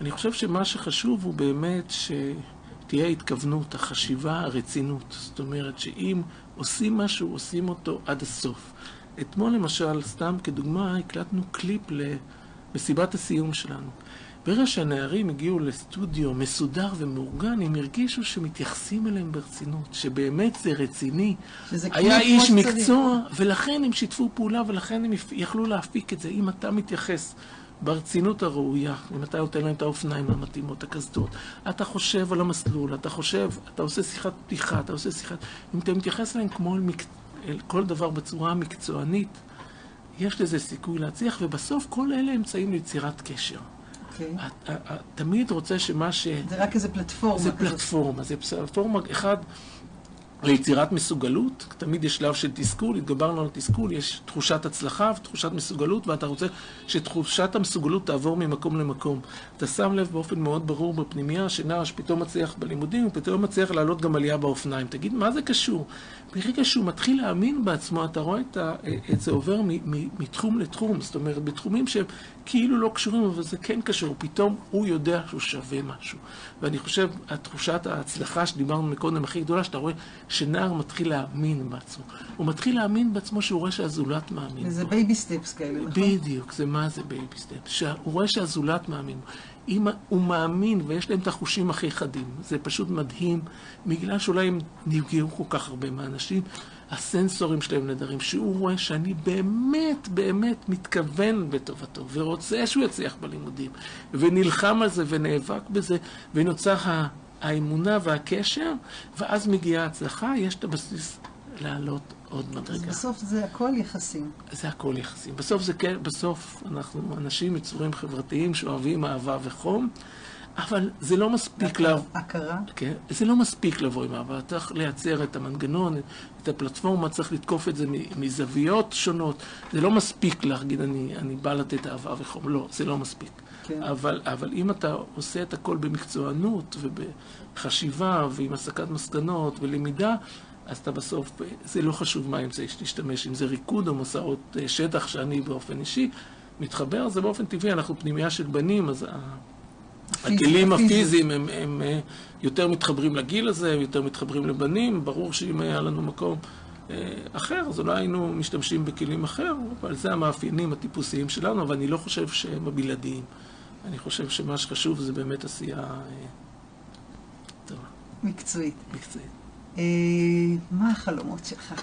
אני חושב שמה שחשוב הוא באמת שתהיה התכוונות, החשיבה, הרצינות. זאת אומרת שאם עושים משהו, עושים אותו עד הסוף. אתמול למשל, סתם כדוגמה, הקלטנו קליפ למסיבת הסיום שלנו. ברגע שהנערים הגיעו לסטודיו מסודר ומאורגן, הם הרגישו שמתייחסים אליהם ברצינות, שבאמת זה רציני. שזה היה איש. מקצוע, ולכן הם שיתפו פעולה, ולכן הם יכלו להפיק את זה. אם אתה מתייחס ברצינות הראויה, אם אתה נותן להם את האופניים המתאימות, הקסדות, אתה חושב על המסלול, אתה חושב, אתה עושה שיחת פתיחה, אתה עושה שיחת... אם אתה מתייחס אליהם כמו אל, מק... אל כל דבר בצורה מקצוענית, יש לזה סיכוי להצליח, ובסוף כל אלה אמצעים ליצירת קשר. אוקיי. תמיד רוצה שמה ש... זה רק איזה פלטפורמה זה. פלטפורמה, זה פלטפורמה, אחד, ליצירת מסוגלות, תמיד יש שלב של תסכול, התגברנו על התסכול, יש תחושת הצלחה ותחושת מסוגלות, ואתה רוצה שתחושת המסוגלות תעבור ממקום למקום. אתה שם לב באופן מאוד ברור בפנימייה, שנער שפתאום מצליח בלימודים, הוא פתאום מצליח לעלות גם עלייה באופניים. תגיד, מה זה קשור? ברגע שהוא מתחיל להאמין בעצמו, אתה רואה את, ה, את זה עובר מ, מ, מתחום לתחום, זאת אומרת, בתחומים שהם כאילו לא קשורים, אבל זה כן קשור, פתאום הוא יודע שהוא שווה משהו. ואני חושב, התחושת ההצלחה שדיברנו מקודם הכי גדולה, שאתה רואה שנער מתחיל להאמין בעצמו. הוא מתחיל להאמין בעצמו שהוא רואה שהזולת מאמין וזה בו. baby steps כאלה, נכון? בדיוק, זה מה זה baby step. שהוא רואה שהזולת מאמין. בו. אם הוא מאמין ויש להם את החושים הכי חדים, זה פשוט מדהים, בגלל שאולי הם נפגעו כל כך הרבה מהאנשים, הסנסורים שלהם נהדרים, שהוא רואה שאני באמת באמת מתכוון בטובתו, ורוצה שהוא יצליח בלימודים, ונלחם על זה ונאבק בזה, ונוצר האמונה והקשר, ואז מגיעה ההצלחה, יש את הבסיס לעלות עוד אז מדרגה. בסוף זה הכל יחסים. זה הכל יחסים. בסוף זה כן, בסוף אנחנו אנשים יצורים חברתיים שאוהבים אהבה וחום, אבל זה לא מספיק לה... הכרה. כן? זה לא מספיק לבוא עם אהבה, צריך לייצר את המנגנון, את הפלטפורמה, צריך לתקוף את זה מזוויות שונות. זה לא מספיק להגיד, אני, אני בא לתת אהבה וחום. לא, זה לא מספיק. כן. אבל, אבל אם אתה עושה את הכל במקצוענות ובחשיבה ועם הסקת מסקנות ולמידה, אז אתה בסוף, זה לא חשוב מה האמצעי שתשתמש, אם זה ריקוד או מסעות אה, שטח שאני באופן אישי מתחבר, זה באופן טבעי, אנחנו פנימייה של בנים, אז הכלים הפיזי. הפיזיים הם, הם אה, יותר מתחברים לגיל הזה, הם יותר מתחברים לבנים, ברור שאם היה לנו מקום אה, אחר, אז אולי היינו משתמשים בכלים אחר, אבל זה המאפיינים הטיפוסיים שלנו, אבל אני לא חושב שהם הבלעדיים. אני חושב שמה שחשוב זה באמת עשייה אה, טובה, מקצועית. מקצועית. אה, מה החלומות שלך?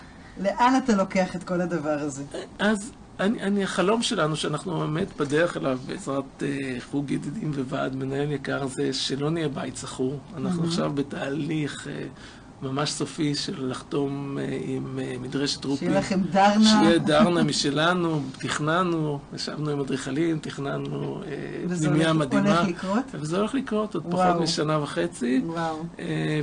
לאן אתה לוקח את כל הדבר הזה? אז אני, אני, החלום שלנו, שאנחנו באמת בדרך אליו בעזרת אה, חוג ידידים וועד מנהל יקר, זה שלא נהיה בית שכור. אנחנו עכשיו בתהליך אה, ממש סופי של לחתום אה, עם אה, מדרשת רופין. שיהיה לכם דרנה. שיהיה דרנה משלנו, תכננו, ישבנו עם אדריכלים, תכננו אה, וזה פנימייה הולך- מדהימה. הולך לקרות? וזה הולך לקרות עוד וואו. פחות משנה וחצי. וואו.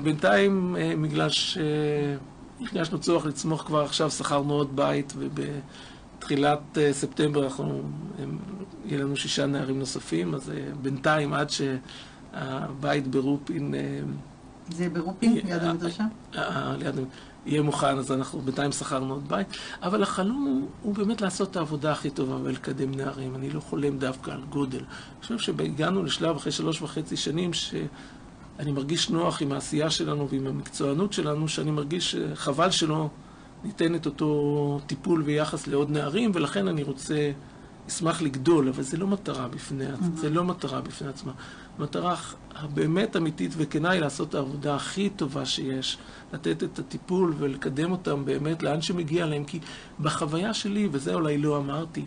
בינתיים, בגלל שהרגשנו צורך לצמוח כבר עכשיו, שכרנו עוד בית, ובתחילת ספטמבר אנחנו, הם- יהיה לנו שישה נערים נוספים, אז בינתיים, עד שהבית ברופין, זה ברופין, אה, ליד אה, המדרשה? אה, ליד, יהיה מוכן, אז אנחנו בינתיים שכרנו עוד בית. אבל החלום הוא, הוא באמת לעשות את העבודה הכי טובה ולקדם נערים. אני לא חולם דווקא על גודל. אני חושב שהגענו לשלב אחרי שלוש וחצי שנים שאני מרגיש נוח עם העשייה שלנו ועם המקצוענות שלנו, שאני מרגיש שחבל שלא ניתן את אותו טיפול ויחס לעוד נערים, ולכן אני רוצה, אשמח לגדול, אבל זה לא מטרה בפני, עצמה. זה לא מטרה בפני עצמה. המטרה הבאמת אמיתית וכנה היא לעשות את העבודה הכי טובה שיש, לתת את הטיפול ולקדם אותם באמת לאן שמגיע להם, כי בחוויה שלי, וזה אולי לא אמרתי,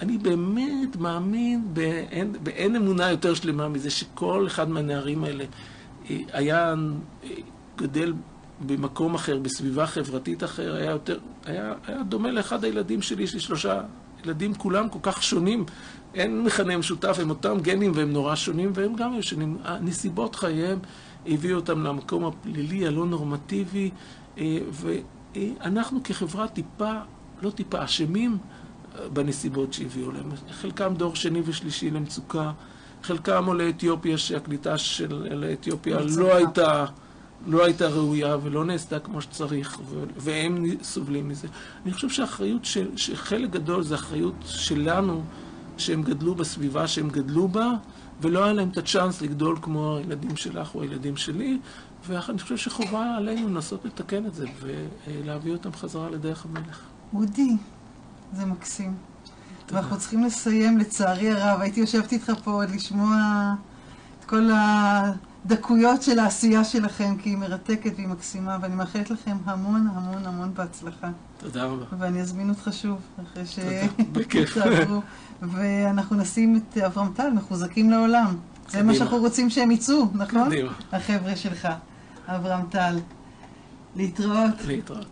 אני באמת מאמין באין, באין אמונה יותר שלמה מזה שכל אחד מהנערים האלה היה גדל במקום אחר, בסביבה חברתית אחר, היה יותר, היה, היה דומה לאחד הילדים שלי, יש לי שלושה ילדים כולם כל כך שונים, אין מכנה משותף, הם אותם גנים והם נורא שונים, והם גם היו שונים. נסיבות חייהם הביאו אותם למקום הפלילי, הלא נורמטיבי, אה, ואנחנו כחברה טיפה, לא טיפה, אשמים אה, בנסיבות שהביאו להם. חלקם דור שני ושלישי למצוקה, חלקם עולי אתיופיה, שהקליטה של עולי אתיופיה לא הייתה... לא הייתה ראויה ולא נעשתה כמו שצריך, והם סובלים מזה. אני חושב שהאחריות, של, שחלק גדול זה אחריות שלנו, שהם גדלו בסביבה שהם גדלו בה, ולא היה להם את הצ'אנס לגדול כמו הילדים שלך או הילדים שלי, ואני חושב שחובה עלינו לנסות לתקן את זה ולהביא אותם חזרה לדרך המלך. אודי, זה מקסים. תודה. ואנחנו צריכים לסיים, לצערי הרב. הייתי יושבת איתך פה עוד לשמוע את כל ה... הדקויות של העשייה שלכם, כי היא מרתקת והיא מקסימה, ואני מאחלת לכם המון המון המון בהצלחה. תודה רבה. ואני אזמין אותך שוב, אחרי שתעברו. ואנחנו נשים את אברהם טל, מחוזקים לעולם. זה מה שאנחנו רוצים שהם יצאו, נכון? קדימה. החבר'ה שלך, אברהם טל. להתראות. להתראות.